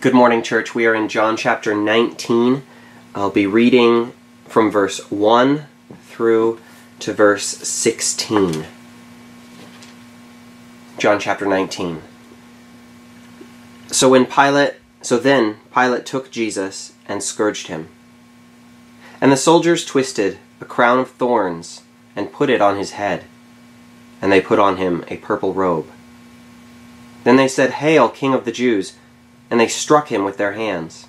Good morning, church. We are in John chapter 19. I'll be reading from verse 1 through to verse 16. John chapter 19. So when Pilate, so then Pilate took Jesus and scourged him. And the soldiers twisted a crown of thorns and put it on his head, and they put on him a purple robe. Then they said, Hail, King of the Jews! And they struck him with their hands.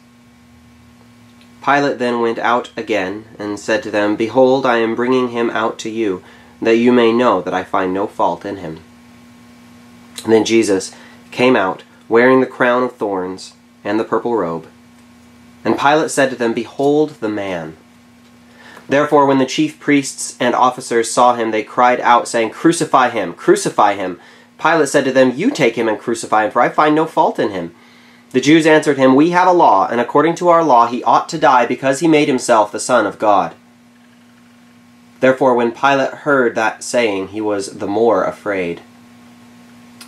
Pilate then went out again and said to them, Behold, I am bringing him out to you, that you may know that I find no fault in him. And then Jesus came out, wearing the crown of thorns and the purple robe. And Pilate said to them, Behold the man. Therefore, when the chief priests and officers saw him, they cried out, saying, Crucify him! Crucify him! Pilate said to them, You take him and crucify him, for I find no fault in him. The Jews answered him, We have a law, and according to our law he ought to die because he made himself the Son of God. Therefore, when Pilate heard that saying, he was the more afraid,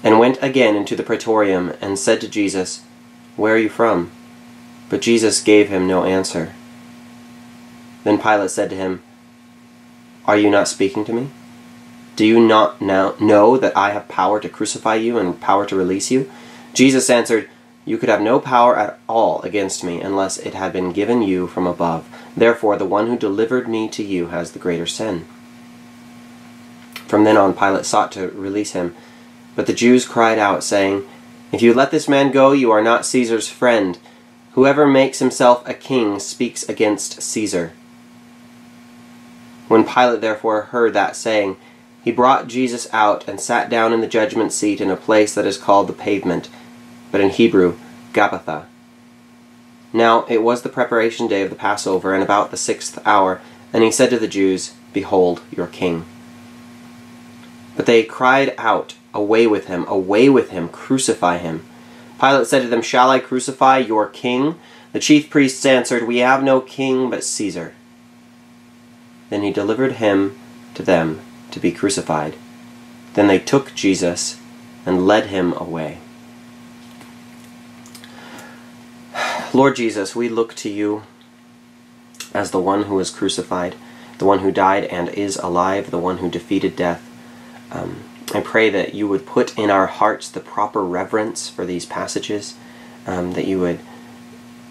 and went again into the praetorium, and said to Jesus, Where are you from? But Jesus gave him no answer. Then Pilate said to him, Are you not speaking to me? Do you not now know that I have power to crucify you and power to release you? Jesus answered, you could have no power at all against me unless it had been given you from above. Therefore, the one who delivered me to you has the greater sin. From then on, Pilate sought to release him. But the Jews cried out, saying, If you let this man go, you are not Caesar's friend. Whoever makes himself a king speaks against Caesar. When Pilate therefore heard that saying, he brought Jesus out and sat down in the judgment seat in a place that is called the pavement but in Hebrew, Gabbatha. Now it was the preparation day of the Passover, and about the sixth hour, and he said to the Jews, Behold your king. But they cried out, Away with him, away with him, crucify him. Pilate said to them, Shall I crucify your king? The chief priests answered, We have no king but Caesar. Then he delivered him to them to be crucified. Then they took Jesus and led him away. Lord Jesus, we look to you as the one who was crucified, the one who died and is alive, the one who defeated death. Um, I pray that you would put in our hearts the proper reverence for these passages, um, that you would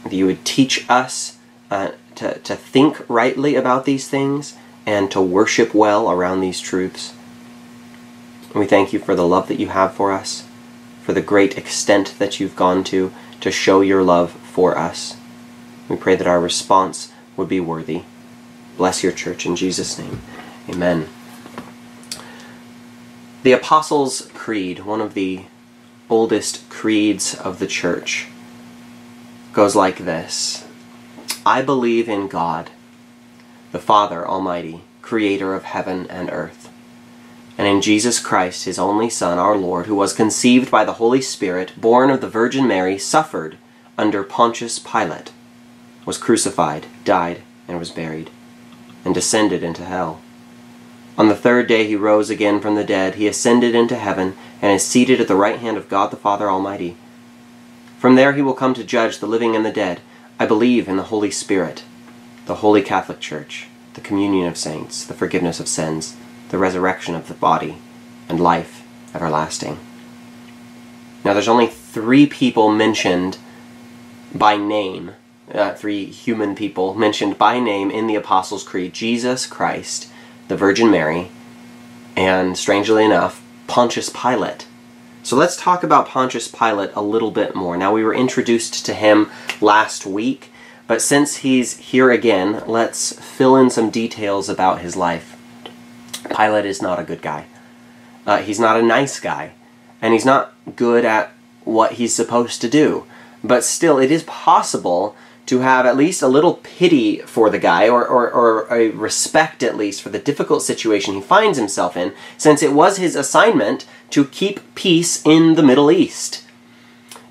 that you would teach us uh, to, to think rightly about these things and to worship well around these truths. we thank you for the love that you have for us, for the great extent that you've gone to to show your love for us. We pray that our response would be worthy. Bless your church in Jesus' name. Amen. The Apostles' Creed, one of the oldest creeds of the church, goes like this I believe in God, the Father Almighty, creator of heaven and earth, and in Jesus Christ, his only Son, our Lord, who was conceived by the Holy Spirit, born of the Virgin Mary, suffered under Pontius Pilate, was crucified, died, and was buried, and descended into hell. On the third day he rose again from the dead, he ascended into heaven, and is seated at the right hand of God the Father Almighty. From there he will come to judge the living and the dead. I believe in the Holy Spirit, the Holy Catholic Church, the communion of saints, the forgiveness of sins, the resurrection of the body, and life everlasting. Now there's only three people mentioned by name, uh, three human people mentioned by name in the Apostles' Creed Jesus Christ, the Virgin Mary, and strangely enough, Pontius Pilate. So let's talk about Pontius Pilate a little bit more. Now, we were introduced to him last week, but since he's here again, let's fill in some details about his life. Pilate is not a good guy. Uh, he's not a nice guy, and he's not good at what he's supposed to do but still, it is possible to have at least a little pity for the guy, or, or, or, a respect at least for the difficult situation he finds himself in, since it was his assignment to keep peace in the Middle East.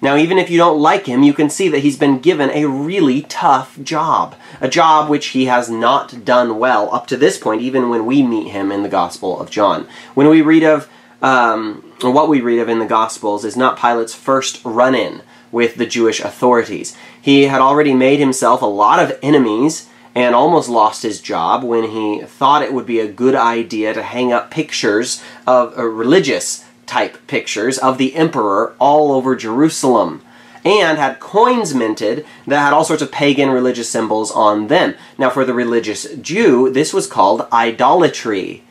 Now, even if you don't like him, you can see that he's been given a really tough job. A job which he has not done well up to this point, even when we meet him in the Gospel of John. When we read of, um, what we read of in the Gospels is not Pilate's first run in with the Jewish authorities. He had already made himself a lot of enemies and almost lost his job when he thought it would be a good idea to hang up pictures of uh, religious type pictures of the emperor all over Jerusalem and had coins minted that had all sorts of pagan religious symbols on them. Now, for the religious Jew, this was called idolatry,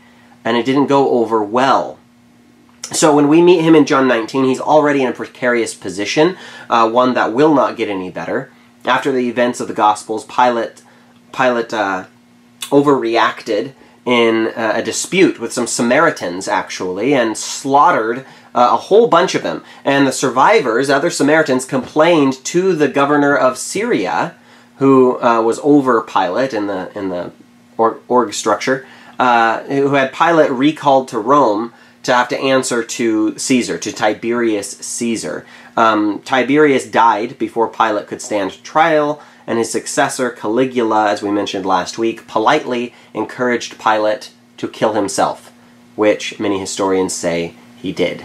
and it didn't go over well. So when we meet him in John 19, he's already in a precarious position, uh, one that will not get any better. After the events of the Gospels, Pilate, Pilate uh, overreacted in uh, a dispute with some Samaritans, actually, and slaughtered uh, a whole bunch of them. And the survivors, other Samaritans, complained to the governor of Syria, who uh, was over Pilate in the in the org, org structure, uh, who had Pilate recalled to Rome to have to answer to Caesar, to Tiberius Caesar. Um, Tiberius died before Pilate could stand trial, and his successor, Caligula, as we mentioned last week, politely encouraged Pilate to kill himself, which many historians say he did.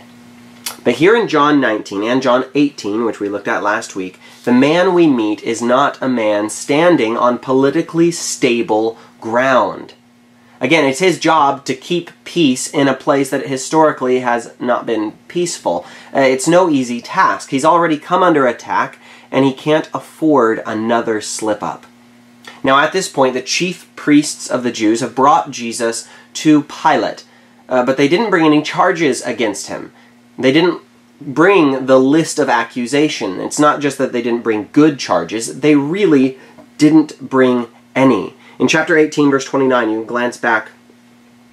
But here in John 19 and John 18, which we looked at last week, the man we meet is not a man standing on politically stable ground. Again, it's his job to keep peace in a place that historically has not been peaceful. Uh, it's no easy task. He's already come under attack, and he can't afford another slip up. Now, at this point, the chief priests of the Jews have brought Jesus to Pilate, uh, but they didn't bring any charges against him. They didn't bring the list of accusation. It's not just that they didn't bring good charges, they really didn't bring any. In chapter 18, verse 29, you can glance back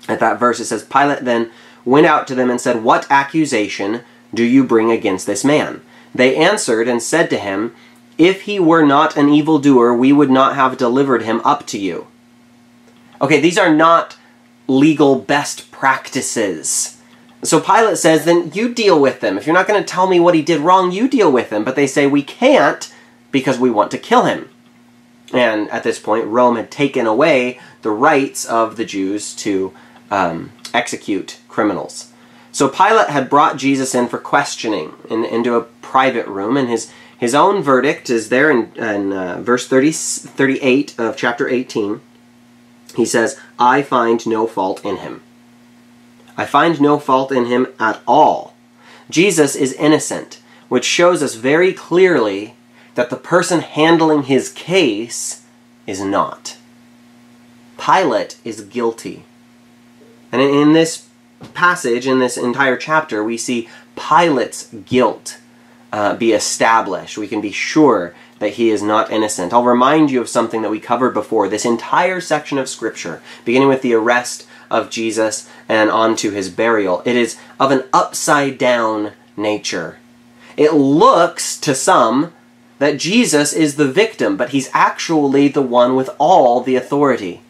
at that verse. It says, Pilate then went out to them and said, What accusation do you bring against this man? They answered and said to him, If he were not an evildoer, we would not have delivered him up to you. Okay, these are not legal best practices. So Pilate says, then you deal with them. If you're not going to tell me what he did wrong, you deal with him. But they say, we can't because we want to kill him. And at this point, Rome had taken away the rights of the Jews to um, execute criminals. So Pilate had brought Jesus in for questioning in, into a private room, and his, his own verdict is there in, in uh, verse 30, 38 of chapter 18. He says, I find no fault in him. I find no fault in him at all. Jesus is innocent, which shows us very clearly that the person handling his case is not. Pilate is guilty. And in this passage, in this entire chapter, we see Pilate's guilt uh, be established. We can be sure that he is not innocent. I'll remind you of something that we covered before. This entire section of Scripture, beginning with the arrest of Jesus and on to his burial, it is of an upside down nature. It looks to some that Jesus is the victim, but he's actually the one with all the authority.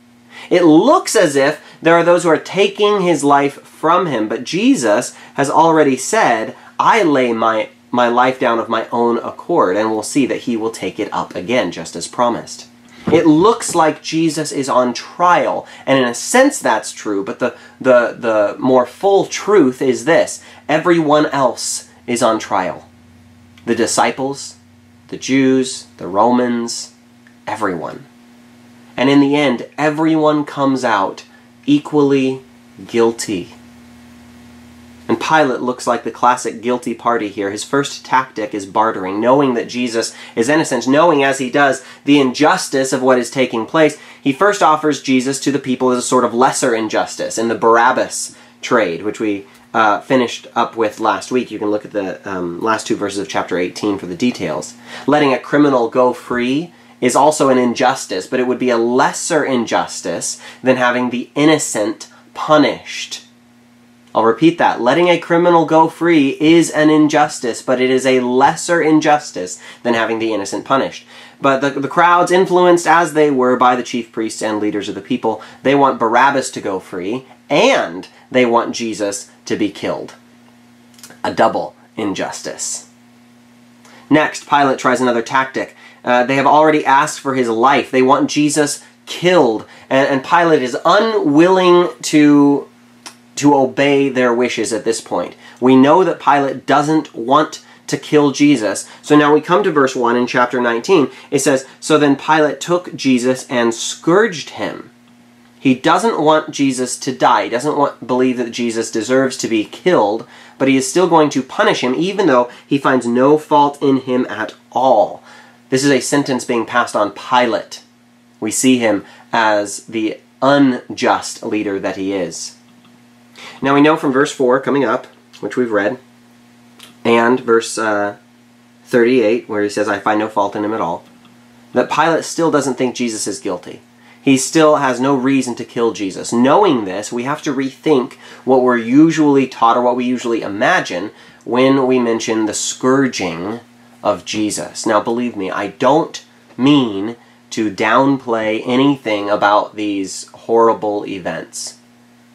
It looks as if there are those who are taking his life from him, but Jesus has already said, I lay my, my life down of my own accord, and we'll see that he will take it up again, just as promised. It looks like Jesus is on trial, and in a sense that's true, but the, the, the more full truth is this everyone else is on trial. The disciples, the Jews, the Romans, everyone. And in the end, everyone comes out equally guilty. And Pilate looks like the classic guilty party here. His first tactic is bartering, knowing that Jesus is innocent, knowing as he does the injustice of what is taking place. He first offers Jesus to the people as a sort of lesser injustice in the Barabbas trade, which we uh, finished up with last week. You can look at the um, last two verses of chapter 18 for the details. Letting a criminal go free is also an injustice, but it would be a lesser injustice than having the innocent punished. I'll repeat that. Letting a criminal go free is an injustice, but it is a lesser injustice than having the innocent punished. But the, the crowds, influenced as they were by the chief priests and leaders of the people, they want Barabbas to go free, and they want Jesus to be killed. A double injustice. Next, Pilate tries another tactic. Uh, they have already asked for his life. They want Jesus killed, and, and Pilate is unwilling to to obey their wishes at this point. We know that Pilate doesn't want to kill Jesus. So now we come to verse 1 in chapter 19. It says, So then Pilate took Jesus and scourged him. He doesn't want Jesus to die. He doesn't want believe that Jesus deserves to be killed, but he is still going to punish him even though he finds no fault in him at all. This is a sentence being passed on Pilate. We see him as the unjust leader that he is. Now we know from verse 4 coming up, which we've read, and verse uh, 38, where he says, I find no fault in him at all, that Pilate still doesn't think Jesus is guilty. He still has no reason to kill Jesus. Knowing this, we have to rethink what we're usually taught or what we usually imagine when we mention the scourging of Jesus. Now, believe me, I don't mean to downplay anything about these horrible events.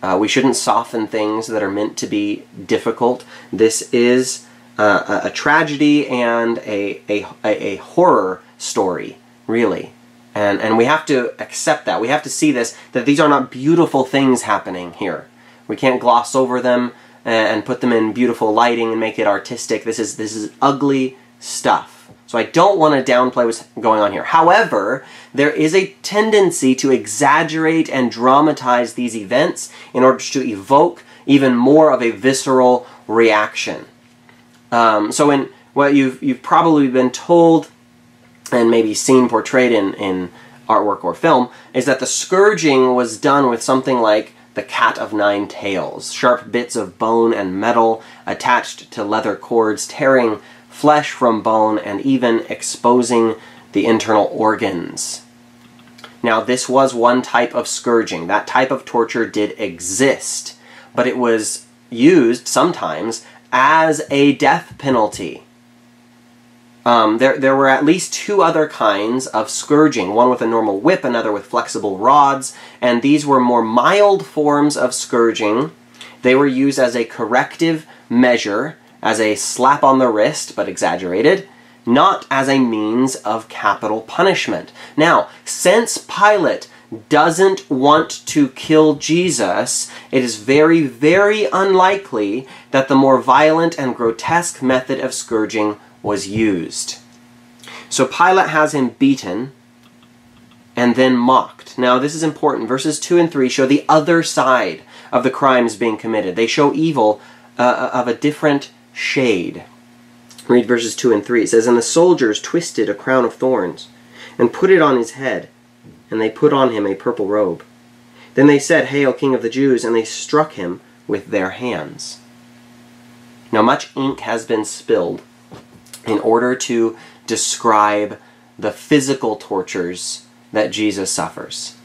Uh, we shouldn't soften things that are meant to be difficult. This is uh, a, a, tragedy and a, a, a horror story, really. And, and we have to accept that. We have to see this, that these are not beautiful things happening here. We can't gloss over them and put them in beautiful lighting and make it artistic. This is, this is ugly stuff. So I don't want to downplay what's going on here. However, there is a tendency to exaggerate and dramatize these events in order to evoke even more of a visceral reaction. Um, so in what you've, you've probably been told and maybe seen portrayed in, in artwork or film is that the scourging was done with something like the cat of nine tails, sharp bits of bone and metal attached to leather cords, tearing flesh from bone, and even exposing the internal organs. Now, this was one type of scourging. That type of torture did exist, but it was used sometimes as a death penalty. Um, there, there were at least two other kinds of scourging, one with a normal whip, another with flexible rods, and these were more mild forms of scourging. They were used as a corrective measure as a slap on the wrist, but exaggerated, not as a means of capital punishment. Now, since Pilate doesn't want to kill Jesus, it is very, very unlikely that the more violent and grotesque method of scourging was used. So Pilate has him beaten and then mocked. Now, this is important. Verses 2 and 3 show the other side of the crimes being committed. They show evil uh, of a different shade. Read verses 2 and 3. It says, And the soldiers twisted a crown of thorns and put it on his head, and they put on him a purple robe. Then they said, Hail, King of the Jews, and they struck him with their hands. Now, much ink has been spilled in order to describe the physical tortures that Jesus suffers.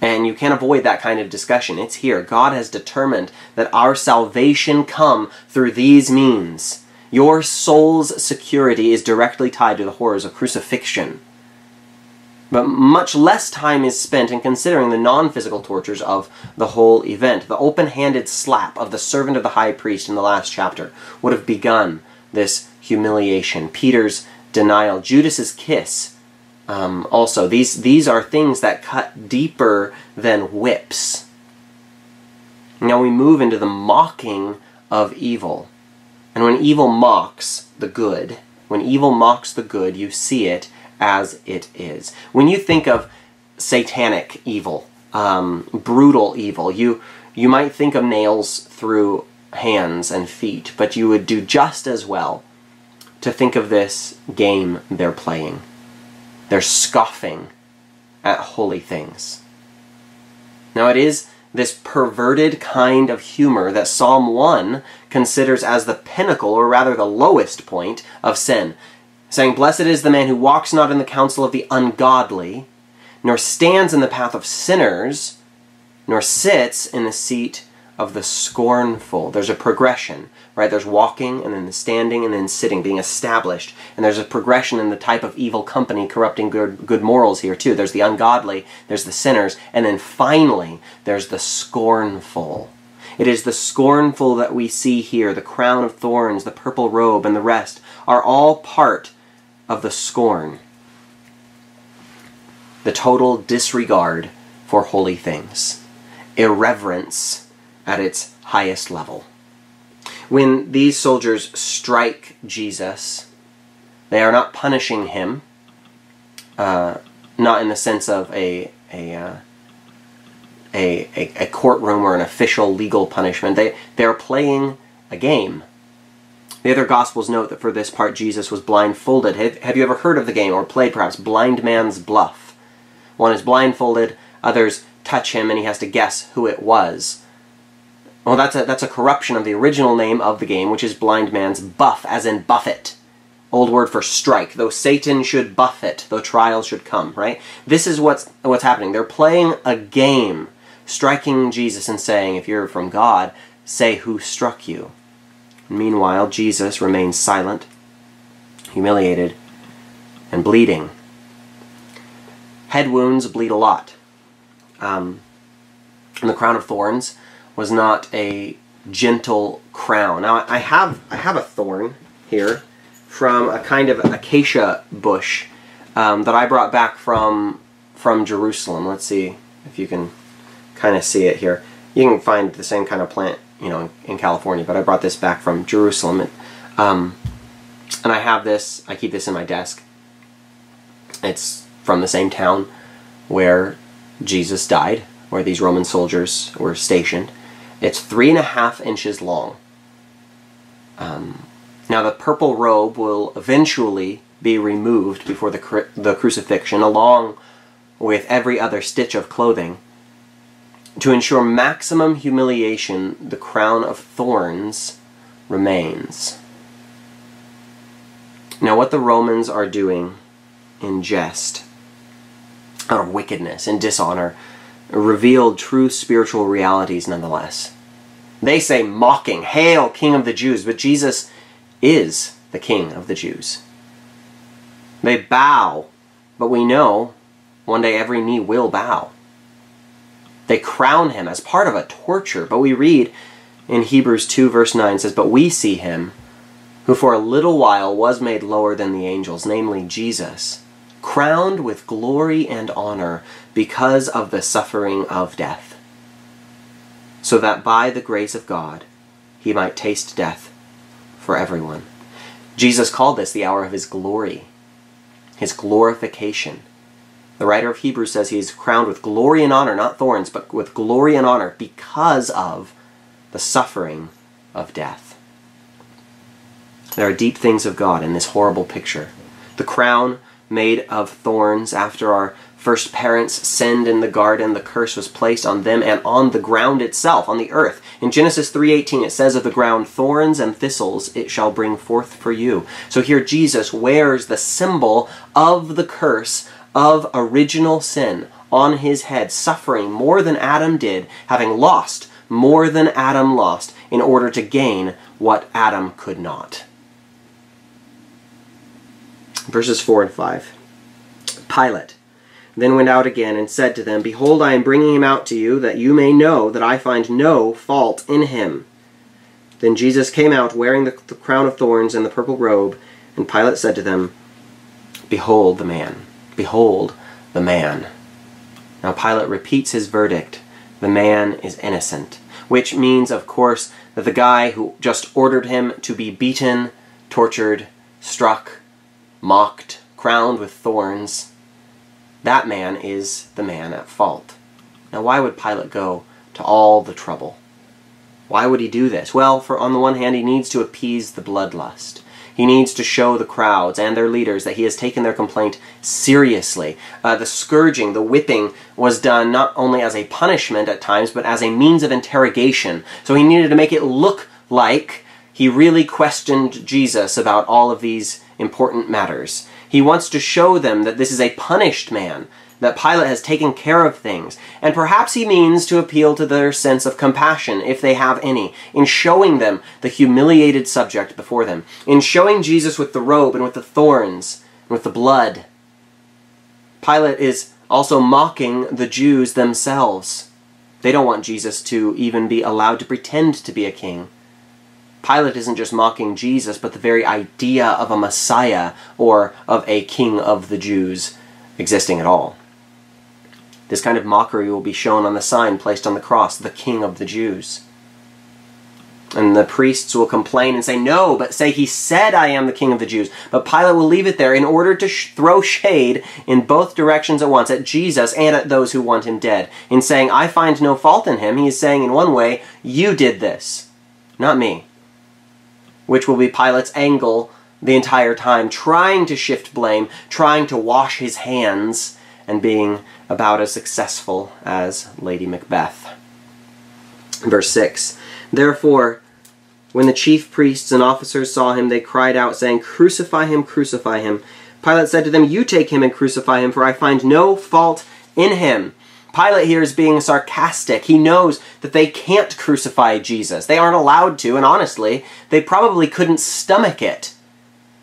And you can't avoid that kind of discussion. It's here. God has determined that our salvation come through these means. Your soul's security is directly tied to the horrors of crucifixion. But much less time is spent in considering the non physical tortures of the whole event. The open handed slap of the servant of the high priest in the last chapter would have begun this humiliation. Peter's denial. Judas's kiss um, also, these, these are things that cut deeper than whips. Now we move into the mocking of evil. And when evil mocks the good, when evil mocks the good, you see it as it is. When you think of satanic evil, um, brutal evil, you, you might think of nails through hands and feet, but you would do just as well to think of this game they're playing. They're scoffing at holy things. Now, it is this perverted kind of humor that Psalm 1 considers as the pinnacle, or rather the lowest point, of sin, saying, Blessed is the man who walks not in the counsel of the ungodly, nor stands in the path of sinners, nor sits in the seat of the scornful. There's a progression, right? There's walking and then the standing and then sitting, being established. And there's a progression in the type of evil company corrupting good, good morals here, too. There's the ungodly, there's the sinners, and then finally, there's the scornful. It is the scornful that we see here. The crown of thorns, the purple robe, and the rest are all part of the scorn. The total disregard for holy things. Irreverence at its highest level. When these soldiers strike Jesus, they are not punishing him, uh, not in the sense of a a, uh, a, a a courtroom or an official legal punishment. They they are playing a game. The other Gospels note that for this part Jesus was blindfolded. Have, have you ever heard of the game or played perhaps Blind Man's Bluff? One is blindfolded, others touch him and he has to guess who it was. Well, that's a, that's a corruption of the original name of the game, which is Blind Man's Buff, as in buffet. Old word for strike. Though Satan should buffet, though trials should come, right? This is what's, what's happening. They're playing a game, striking Jesus and saying, if you're from God, say who struck you. Meanwhile, Jesus remains silent, humiliated, and bleeding. Head wounds bleed a lot. Um, and the crown of thorns was not a gentle crown. Now I have I have a thorn here from a kind of acacia bush um, that I brought back from from Jerusalem. Let's see if you can kind of see it here. You can find the same kind of plant, you know, in, California, but I brought this back from Jerusalem, and, um, and I have this. I keep this in my desk. It's from the same town where Jesus died, where these Roman soldiers were stationed. It's three and a half inches long. Um, now, the purple robe will eventually be removed before the, cru the crucifixion, along with every other stitch of clothing. To ensure maximum humiliation, the crown of thorns remains. Now, what the Romans are doing in jest, out of wickedness and dishonor, revealed true spiritual realities nonetheless. They say, mocking, Hail, King of the Jews, but Jesus is the King of the Jews. They bow, but we know one day every knee will bow. They crown him as part of a torture, but we read in Hebrews 2, verse 9 says, But we see him who for a little while was made lower than the angels, namely Jesus crowned with glory and honor because of the suffering of death, so that by the grace of God he might taste death for everyone. Jesus called this the hour of his glory, his glorification. The writer of Hebrews says he is crowned with glory and honor, not thorns, but with glory and honor because of the suffering of death. There are deep things of God in this horrible picture. The crown made of thorns after our first parents sinned in the garden the curse was placed on them and on the ground itself on the earth. In genesis 3.18 it says of the ground thorns and thistles it shall bring forth for you. So here jesus wears the symbol of the curse of original sin on his head suffering more than adam did having lost more than adam lost in order to gain what adam could not verses 4 and 5. Pilate then went out again and said to them, Behold, I am bringing him out to you, that you may know that I find no fault in him. Then Jesus came out wearing the, the crown of thorns and the purple robe, and Pilate said to them, Behold the man, behold the man. Now Pilate repeats his verdict the man is innocent, which means, of course, that the guy who just ordered him to be beaten, tortured, struck, mocked, crowned with thorns, that man is the man at fault. Now, why would Pilate go to all the trouble? Why would he do this? Well, for on the one hand, he needs to appease the bloodlust. He needs to show the crowds and their leaders that he has taken their complaint seriously. Uh, the scourging, the whipping, was done not only as a punishment at times, but as a means of interrogation. So he needed to make it look like he really questioned Jesus about all of these important matters. He wants to show them that this is a punished man, that Pilate has taken care of things, and perhaps he means to appeal to their sense of compassion, if they have any, in showing them the humiliated subject before them, in showing Jesus with the robe and with the thorns and with the blood. Pilate is also mocking the Jews themselves. They don't want Jesus to even be allowed to pretend to be a king. Pilate isn't just mocking Jesus, but the very idea of a Messiah or of a king of the Jews existing at all. This kind of mockery will be shown on the sign placed on the cross, the King of the Jews. And the priests will complain and say, No, but say he said, I am the king of the Jews. But Pilate will leave it there in order to sh- throw shade in both directions at once, at Jesus and at those who want him dead. In saying, I find no fault in him, he is saying, in one way, You did this, not me. Which will be Pilate's angle the entire time, trying to shift blame, trying to wash his hands, and being about as successful as Lady Macbeth. Verse 6 Therefore, when the chief priests and officers saw him, they cried out, saying, Crucify him, crucify him. Pilate said to them, You take him and crucify him, for I find no fault in him. Pilate here is being sarcastic. He knows that they can't crucify Jesus. They aren't allowed to, and honestly, they probably couldn't stomach it.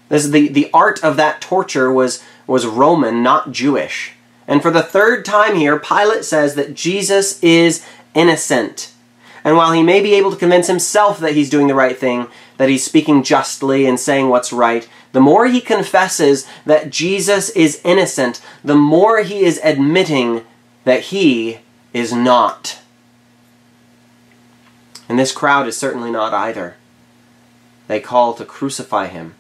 This, the, the art of that torture was, was Roman, not Jewish. And for the third time here, Pilate says that Jesus is innocent. And while he may be able to convince himself that he's doing the right thing, that he's speaking justly and saying what's right, the more he confesses that Jesus is innocent, the more he is admitting that he is not. And this crowd is certainly not either. They call to crucify him.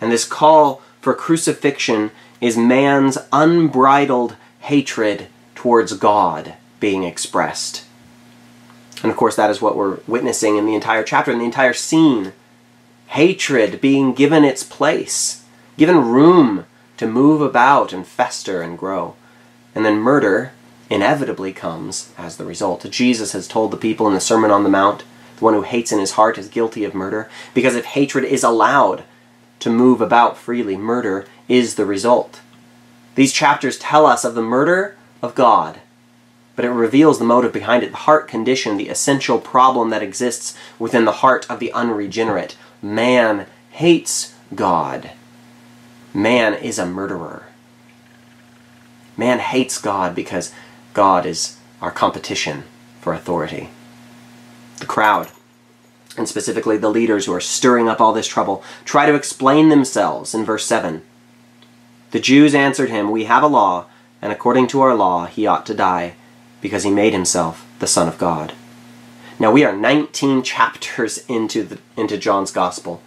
And this call for crucifixion is man's unbridled hatred towards God being expressed. And of course, that is what we're witnessing in the entire chapter, in the entire scene. Hatred being given its place, given room to move about and fester and grow. And then murder inevitably comes as the result. Jesus has told the people in the Sermon on the Mount the one who hates in his heart is guilty of murder. Because if hatred is allowed to move about freely, murder is the result. These chapters tell us of the murder of God but it reveals the motive behind it, the heart condition, the essential problem that exists within the heart of the unregenerate. Man hates God. Man is a murderer. Man hates God because God is our competition for authority. The crowd, and specifically the leaders who are stirring up all this trouble, try to explain themselves in verse 7. The Jews answered him, We have a law, and according to our law he ought to die because he made himself the Son of God. Now we are 19 chapters into, the, into John's Gospel,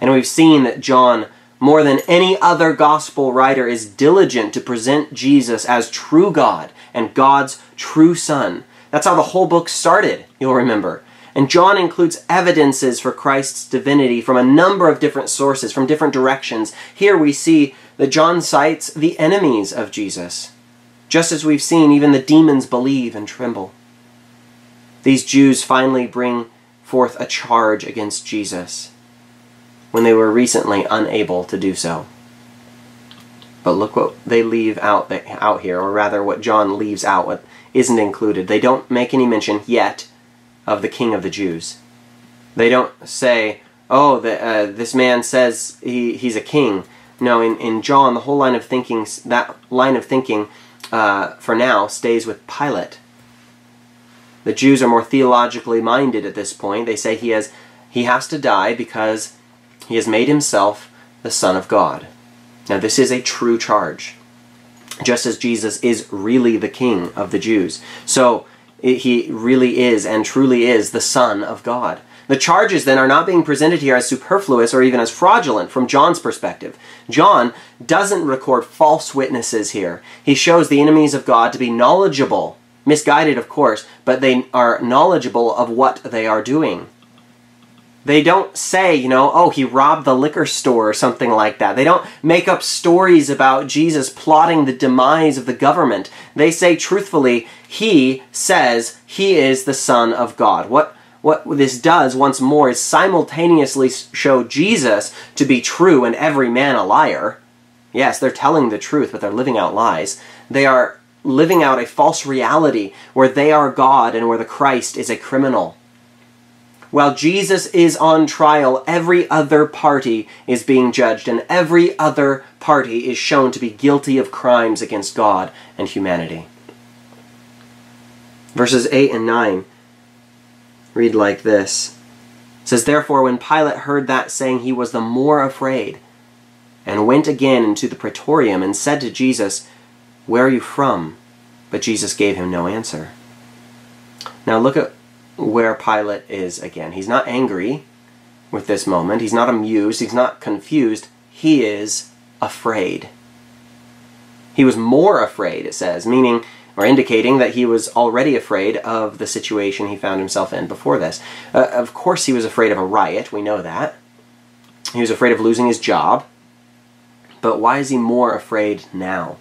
and we've seen that John, more than any other Gospel writer, is diligent to present Jesus as true God and God's true Son. That's how the whole book started, you'll remember. And John includes evidences for Christ's divinity from a number of different sources, from different directions. Here we see that John cites the enemies of Jesus. Just as we've seen, even the demons believe and tremble. These Jews finally bring forth a charge against Jesus when they were recently unable to do so. But look what they leave out, out here, or rather, what John leaves out, what isn't included. They don't make any mention yet of the King of the Jews. They don't say, oh, the, uh, this man says he, he's a king. No, in, in John, the whole line of thinking, that line of thinking uh, for now, stays with Pilate. The Jews are more theologically minded at this point. They say he has he has to die because he has made himself the Son of God. Now, this is a true charge, just as Jesus is really the King of the Jews. So, it, he really is and truly is the Son of God. The charges then are not being presented here as superfluous or even as fraudulent from John's perspective. John doesn't record false witnesses here. He shows the enemies of God to be knowledgeable, misguided of course, but they are knowledgeable of what they are doing. They don't say, you know, oh, he robbed the liquor store or something like that. They don't make up stories about Jesus plotting the demise of the government. They say truthfully, he says he is the Son of God. What what this does once more is simultaneously show Jesus to be true and every man a liar. Yes, they're telling the truth, but they're living out lies. They are living out a false reality where they are God and where the Christ is a criminal. While Jesus is on trial, every other party is being judged, and every other party is shown to be guilty of crimes against God and humanity. Verses 8 and 9 read like this. It says, Therefore, when Pilate heard that saying, he was the more afraid, and went again into the praetorium, and said to Jesus, Where are you from? But Jesus gave him no answer. Now look at where Pilate is again. He's not angry with this moment, he's not amused, he's not confused, he is afraid. He was more afraid, it says, meaning or indicating that he was already afraid of the situation he found himself in before this. Uh, of course, he was afraid of a riot, we know that. He was afraid of losing his job. But why is he more afraid now?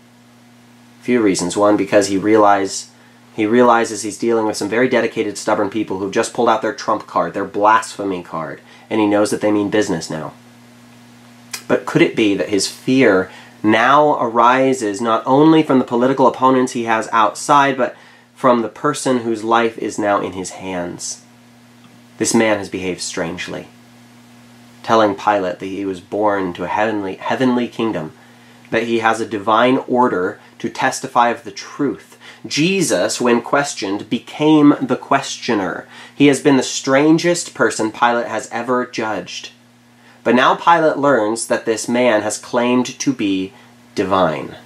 A few reasons. One, because he realized he realizes he's dealing with some very dedicated, stubborn people who've just pulled out their trump card, their blasphemy card, and he knows that they mean business now. But could it be that his fear now arises not only from the political opponents he has outside, but from the person whose life is now in his hands? This man has behaved strangely, telling Pilate that he was born to a heavenly, heavenly kingdom, that he has a divine order to testify of the truth Jesus, when questioned, became the questioner. He has been the strangest person Pilate has ever judged. But now Pilate learns that this man has claimed to be divine.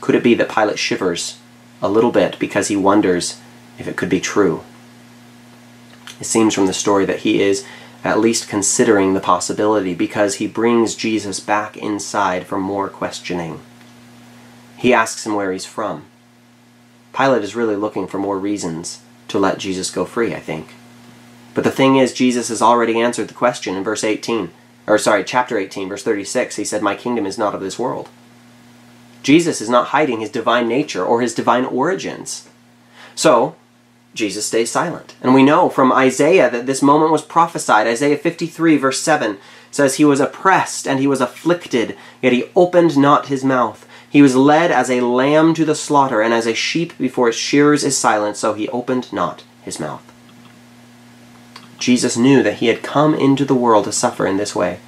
Could it be that Pilate shivers a little bit because he wonders if it could be true? It seems from the story that he is at least considering the possibility because he brings Jesus back inside for more questioning. He asks him where he's from. Pilate is really looking for more reasons to let Jesus go free, I think. But the thing is, Jesus has already answered the question in verse 18, or sorry, chapter 18, verse 36. He said, My kingdom is not of this world. Jesus is not hiding his divine nature or his divine origins. So, Jesus stays silent. And we know from Isaiah that this moment was prophesied. Isaiah 53, verse 7 says, He was oppressed and he was afflicted, yet he opened not his mouth. He was led as a lamb to the slaughter, and as a sheep before its shearers is silent, so he opened not his mouth. Jesus knew that he had come into the world to suffer in this way.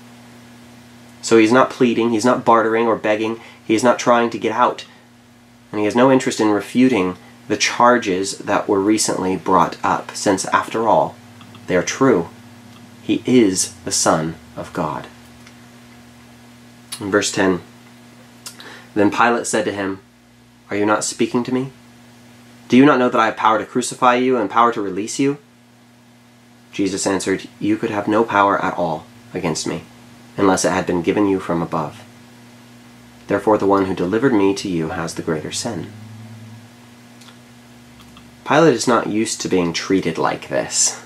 So he's not pleading, he's not bartering or begging, he is not trying to get out, and he has no interest in refuting the charges that were recently brought up, since, after all, they are true. He is the Son of God. In verse 10, then Pilate said to him, Are you not speaking to me? Do you not know that I have power to crucify you and power to release you? Jesus answered, You could have no power at all against me, unless it had been given you from above. Therefore, the one who delivered me to you has the greater sin. Pilate is not used to being treated like this.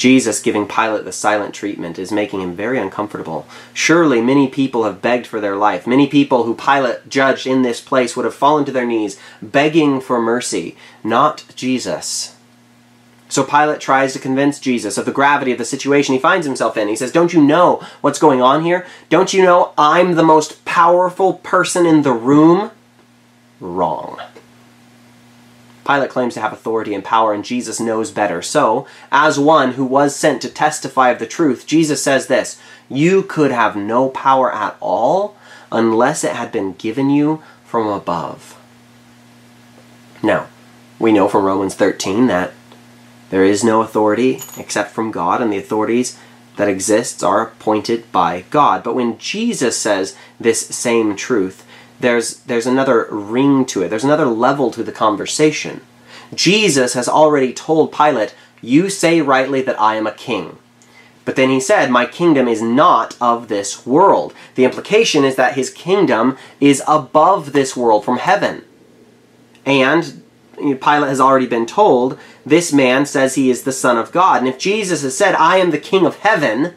Jesus giving Pilate the silent treatment is making him very uncomfortable. Surely many people have begged for their life. Many people who Pilate judged in this place would have fallen to their knees, begging for mercy, not Jesus. So Pilate tries to convince Jesus of the gravity of the situation he finds himself in. He says, Don't you know what's going on here? Don't you know I'm the most powerful person in the room? Wrong. Pilate claims to have authority and power, and Jesus knows better. So, as one who was sent to testify of the truth, Jesus says this You could have no power at all unless it had been given you from above. Now, we know from Romans 13 that there is no authority except from God, and the authorities that exists are appointed by God. But when Jesus says this same truth, there's there's another ring to it. There's another level to the conversation. Jesus has already told Pilate, "You say rightly that I am a king." But then he said, "My kingdom is not of this world." The implication is that his kingdom is above this world from heaven. And Pilate has already been told, this man says he is the son of God. And if Jesus has said, "I am the king of heaven,"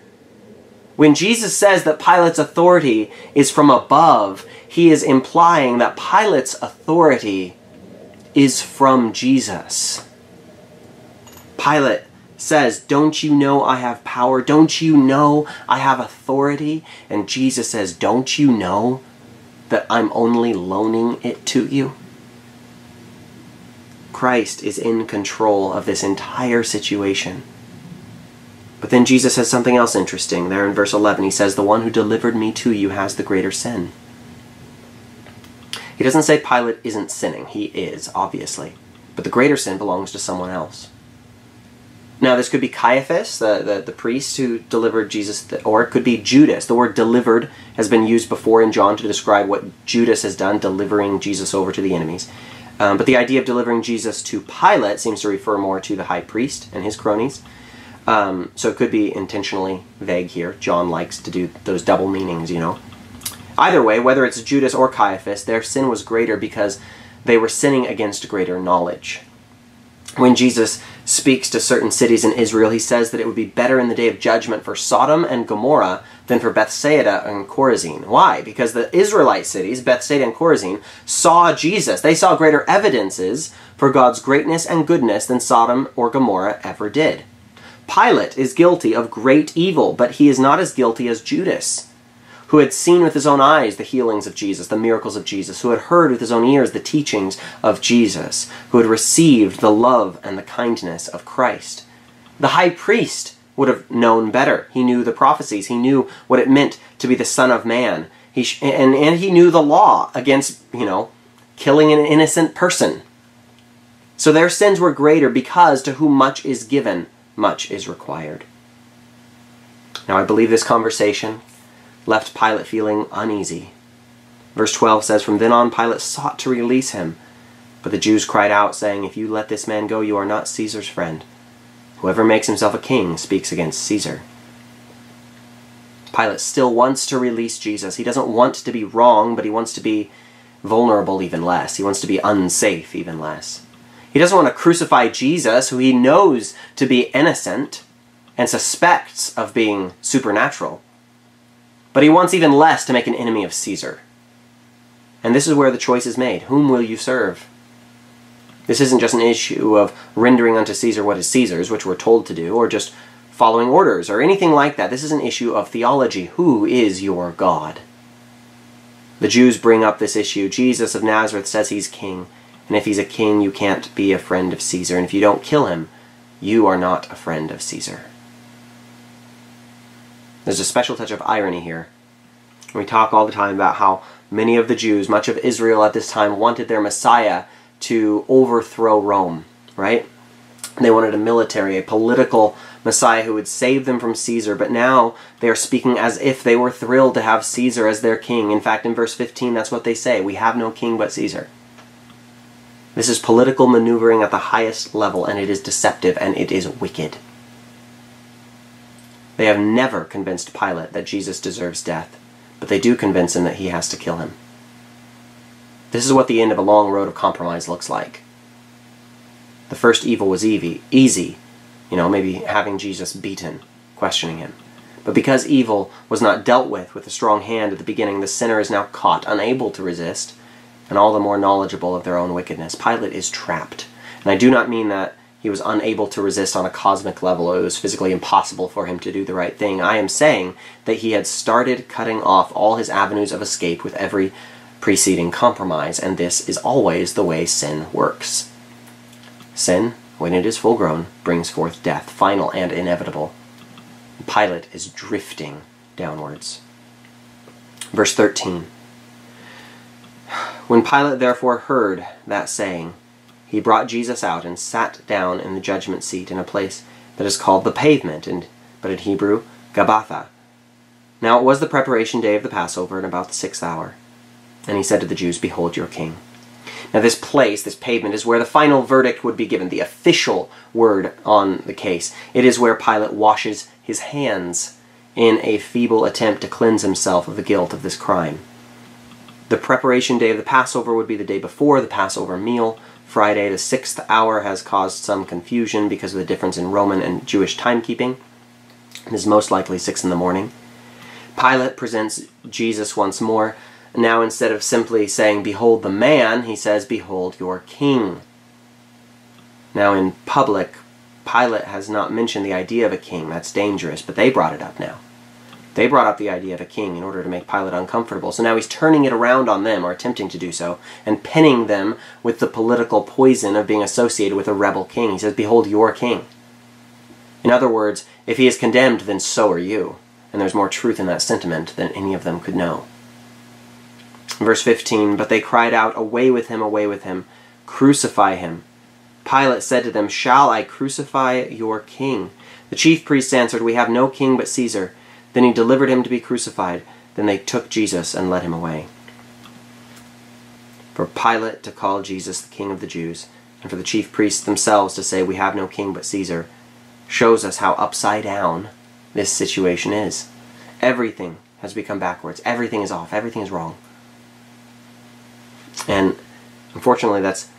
when Jesus says that Pilate's authority is from above, he is implying that Pilate's authority is from Jesus. Pilate says, Don't you know I have power? Don't you know I have authority? And Jesus says, Don't you know that I'm only loaning it to you? Christ is in control of this entire situation. But then Jesus says something else interesting. There in verse 11, he says, The one who delivered me to you has the greater sin. He doesn't say Pilate isn't sinning. He is, obviously. But the greater sin belongs to someone else. Now, this could be Caiaphas, the, the, the priest who delivered Jesus, or it could be Judas. The word delivered has been used before in John to describe what Judas has done, delivering Jesus over to the enemies. Um, but the idea of delivering Jesus to Pilate seems to refer more to the high priest and his cronies. Um, so it could be intentionally vague here. John likes to do those double meanings, you know. Either way, whether it's Judas or Caiaphas, their sin was greater because they were sinning against greater knowledge. When Jesus speaks to certain cities in Israel, he says that it would be better in the day of judgment for Sodom and Gomorrah than for Bethsaida and Chorazin. Why? Because the Israelite cities, Bethsaida and Chorazin, saw Jesus. They saw greater evidences for God's greatness and goodness than Sodom or Gomorrah ever did. Pilate is guilty of great evil, but he is not as guilty as Judas who had seen with his own eyes the healings of Jesus, the miracles of Jesus, who had heard with his own ears the teachings of Jesus, who had received the love and the kindness of Christ. The high priest would have known better. He knew the prophecies, he knew what it meant to be the Son of Man. He and, and he knew the law against, you know, killing an innocent person. So their sins were greater because to whom much is given, much is required. Now, I believe this conversation left Pilate feeling uneasy. Verse 12 says, From then on Pilate sought to release him. But the Jews cried out, saying, If you let this man go, you are not Caesar's friend. Whoever makes himself a king speaks against Caesar. Pilate still wants to release Jesus. He doesn't want to be wrong, but he wants to be vulnerable even less. He wants to be unsafe even less. He doesn't want to crucify Jesus, who he knows to be innocent and suspects of being supernatural. But he wants even less to make an enemy of Caesar. And this is where the choice is made. Whom will you serve? This isn't just an issue of rendering unto Caesar what is Caesar's, which we're told to do, or just following orders, or anything like that. This is an issue of theology. Who is your God? The Jews bring up this issue. Jesus of Nazareth says he's king, and if he's a king, you can't be a friend of Caesar, and if you don't kill him, you are not a friend of Caesar. There's a special touch of irony here. We talk all the time about how many of the Jews, much of Israel at this time, wanted their Messiah to overthrow Rome, right? They wanted a military, a political Messiah who would save them from Caesar, but now they are speaking as if they were thrilled to have Caesar as their king. In fact, in verse 15, that's what they say We have no king but Caesar. This is political maneuvering at the highest level, and it is deceptive and it is wicked. They have never convinced Pilate that Jesus deserves death, but they do convince him that he has to kill him. This is what the end of a long road of compromise looks like. The first evil was easy, you know, maybe having Jesus beaten, questioning him. But because evil was not dealt with with a strong hand at the beginning, the sinner is now caught, unable to resist, and all the more knowledgeable of their own wickedness. Pilate is trapped. And I do not mean that he was unable to resist on a cosmic level, it was physically impossible for him to do the right thing. I am saying that he had started cutting off all his avenues of escape with every preceding compromise, and this is always the way sin works. Sin, when it is full grown, brings forth death, final and inevitable. Pilate is drifting downwards. Verse 13 When Pilate therefore heard that saying, he brought Jesus out and sat down in the judgment seat in a place that is called the pavement, and, but in Hebrew, Gabbatha. Now it was the preparation day of the Passover, and about the sixth hour. And he said to the Jews, Behold your king. Now, this place, this pavement, is where the final verdict would be given, the official word on the case. It is where Pilate washes his hands in a feeble attempt to cleanse himself of the guilt of this crime. The preparation day of the Passover would be the day before the Passover meal, Friday, the sixth hour, has caused some confusion because of the difference in Roman and Jewish timekeeping. It is most likely six in the morning. Pilate presents Jesus once more. Now, instead of simply saying, Behold the man, he says, Behold your king. Now, in public, Pilate has not mentioned the idea of a king. That's dangerous, but they brought it up now. They brought up the idea of a king in order to make Pilate uncomfortable. So now he's turning it around on them, or attempting to do so, and pinning them with the political poison of being associated with a rebel king. He says, Behold your king. In other words, if he is condemned, then so are you. And there's more truth in that sentiment than any of them could know. Verse 15 But they cried out, Away with him, away with him, crucify him. Pilate said to them, Shall I crucify your king? The chief priests answered, We have no king but Caesar. Then he delivered him to be crucified. Then they took Jesus and led him away. For Pilate to call Jesus the King of the Jews, and for the chief priests themselves to say, We have no king but Caesar, shows us how upside down this situation is. Everything has become backwards. Everything is off. Everything is wrong. And unfortunately, that's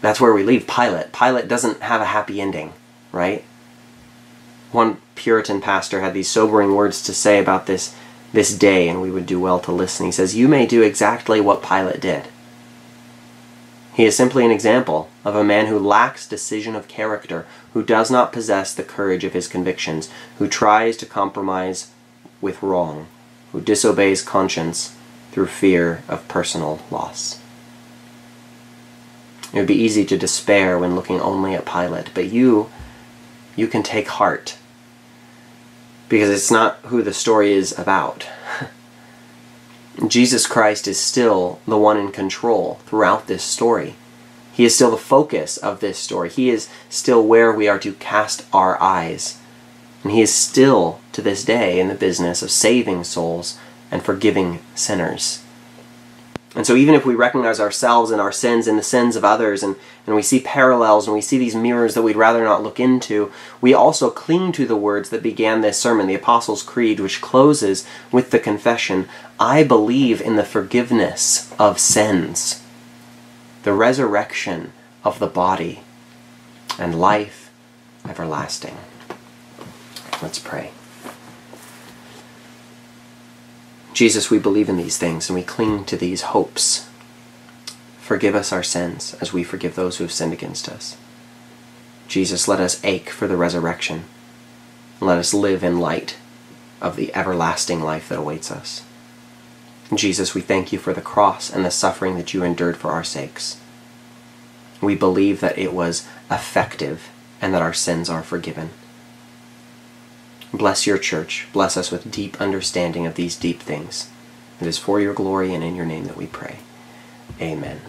that's where we leave Pilate. Pilate doesn't have a happy ending, right? One Puritan pastor had these sobering words to say about this this day, and we would do well to listen. He says, You may do exactly what Pilate did. He is simply an example of a man who lacks decision of character, who does not possess the courage of his convictions, who tries to compromise with wrong, who disobeys conscience through fear of personal loss. It would be easy to despair when looking only at Pilate, but you, you can take heart because it's not who the story is about. Jesus Christ is still the one in control throughout this story. He is still the focus of this story. He is still where we are to cast our eyes. And He is still, to this day, in the business of saving souls and forgiving sinners. And so, even if we recognize ourselves and our sins and the sins of others, and, and we see parallels and we see these mirrors that we'd rather not look into, we also cling to the words that began this sermon, the Apostles' Creed, which closes with the confession I believe in the forgiveness of sins, the resurrection of the body, and life everlasting. Let's pray. Jesus, we believe in these things and we cling to these hopes. Forgive us our sins as we forgive those who have sinned against us. Jesus, let us ache for the resurrection. Let us live in light of the everlasting life that awaits us. Jesus, we thank you for the cross and the suffering that you endured for our sakes. We believe that it was effective and that our sins are forgiven. Bless your church. Bless us with deep understanding of these deep things. It is for your glory and in your name that we pray. Amen.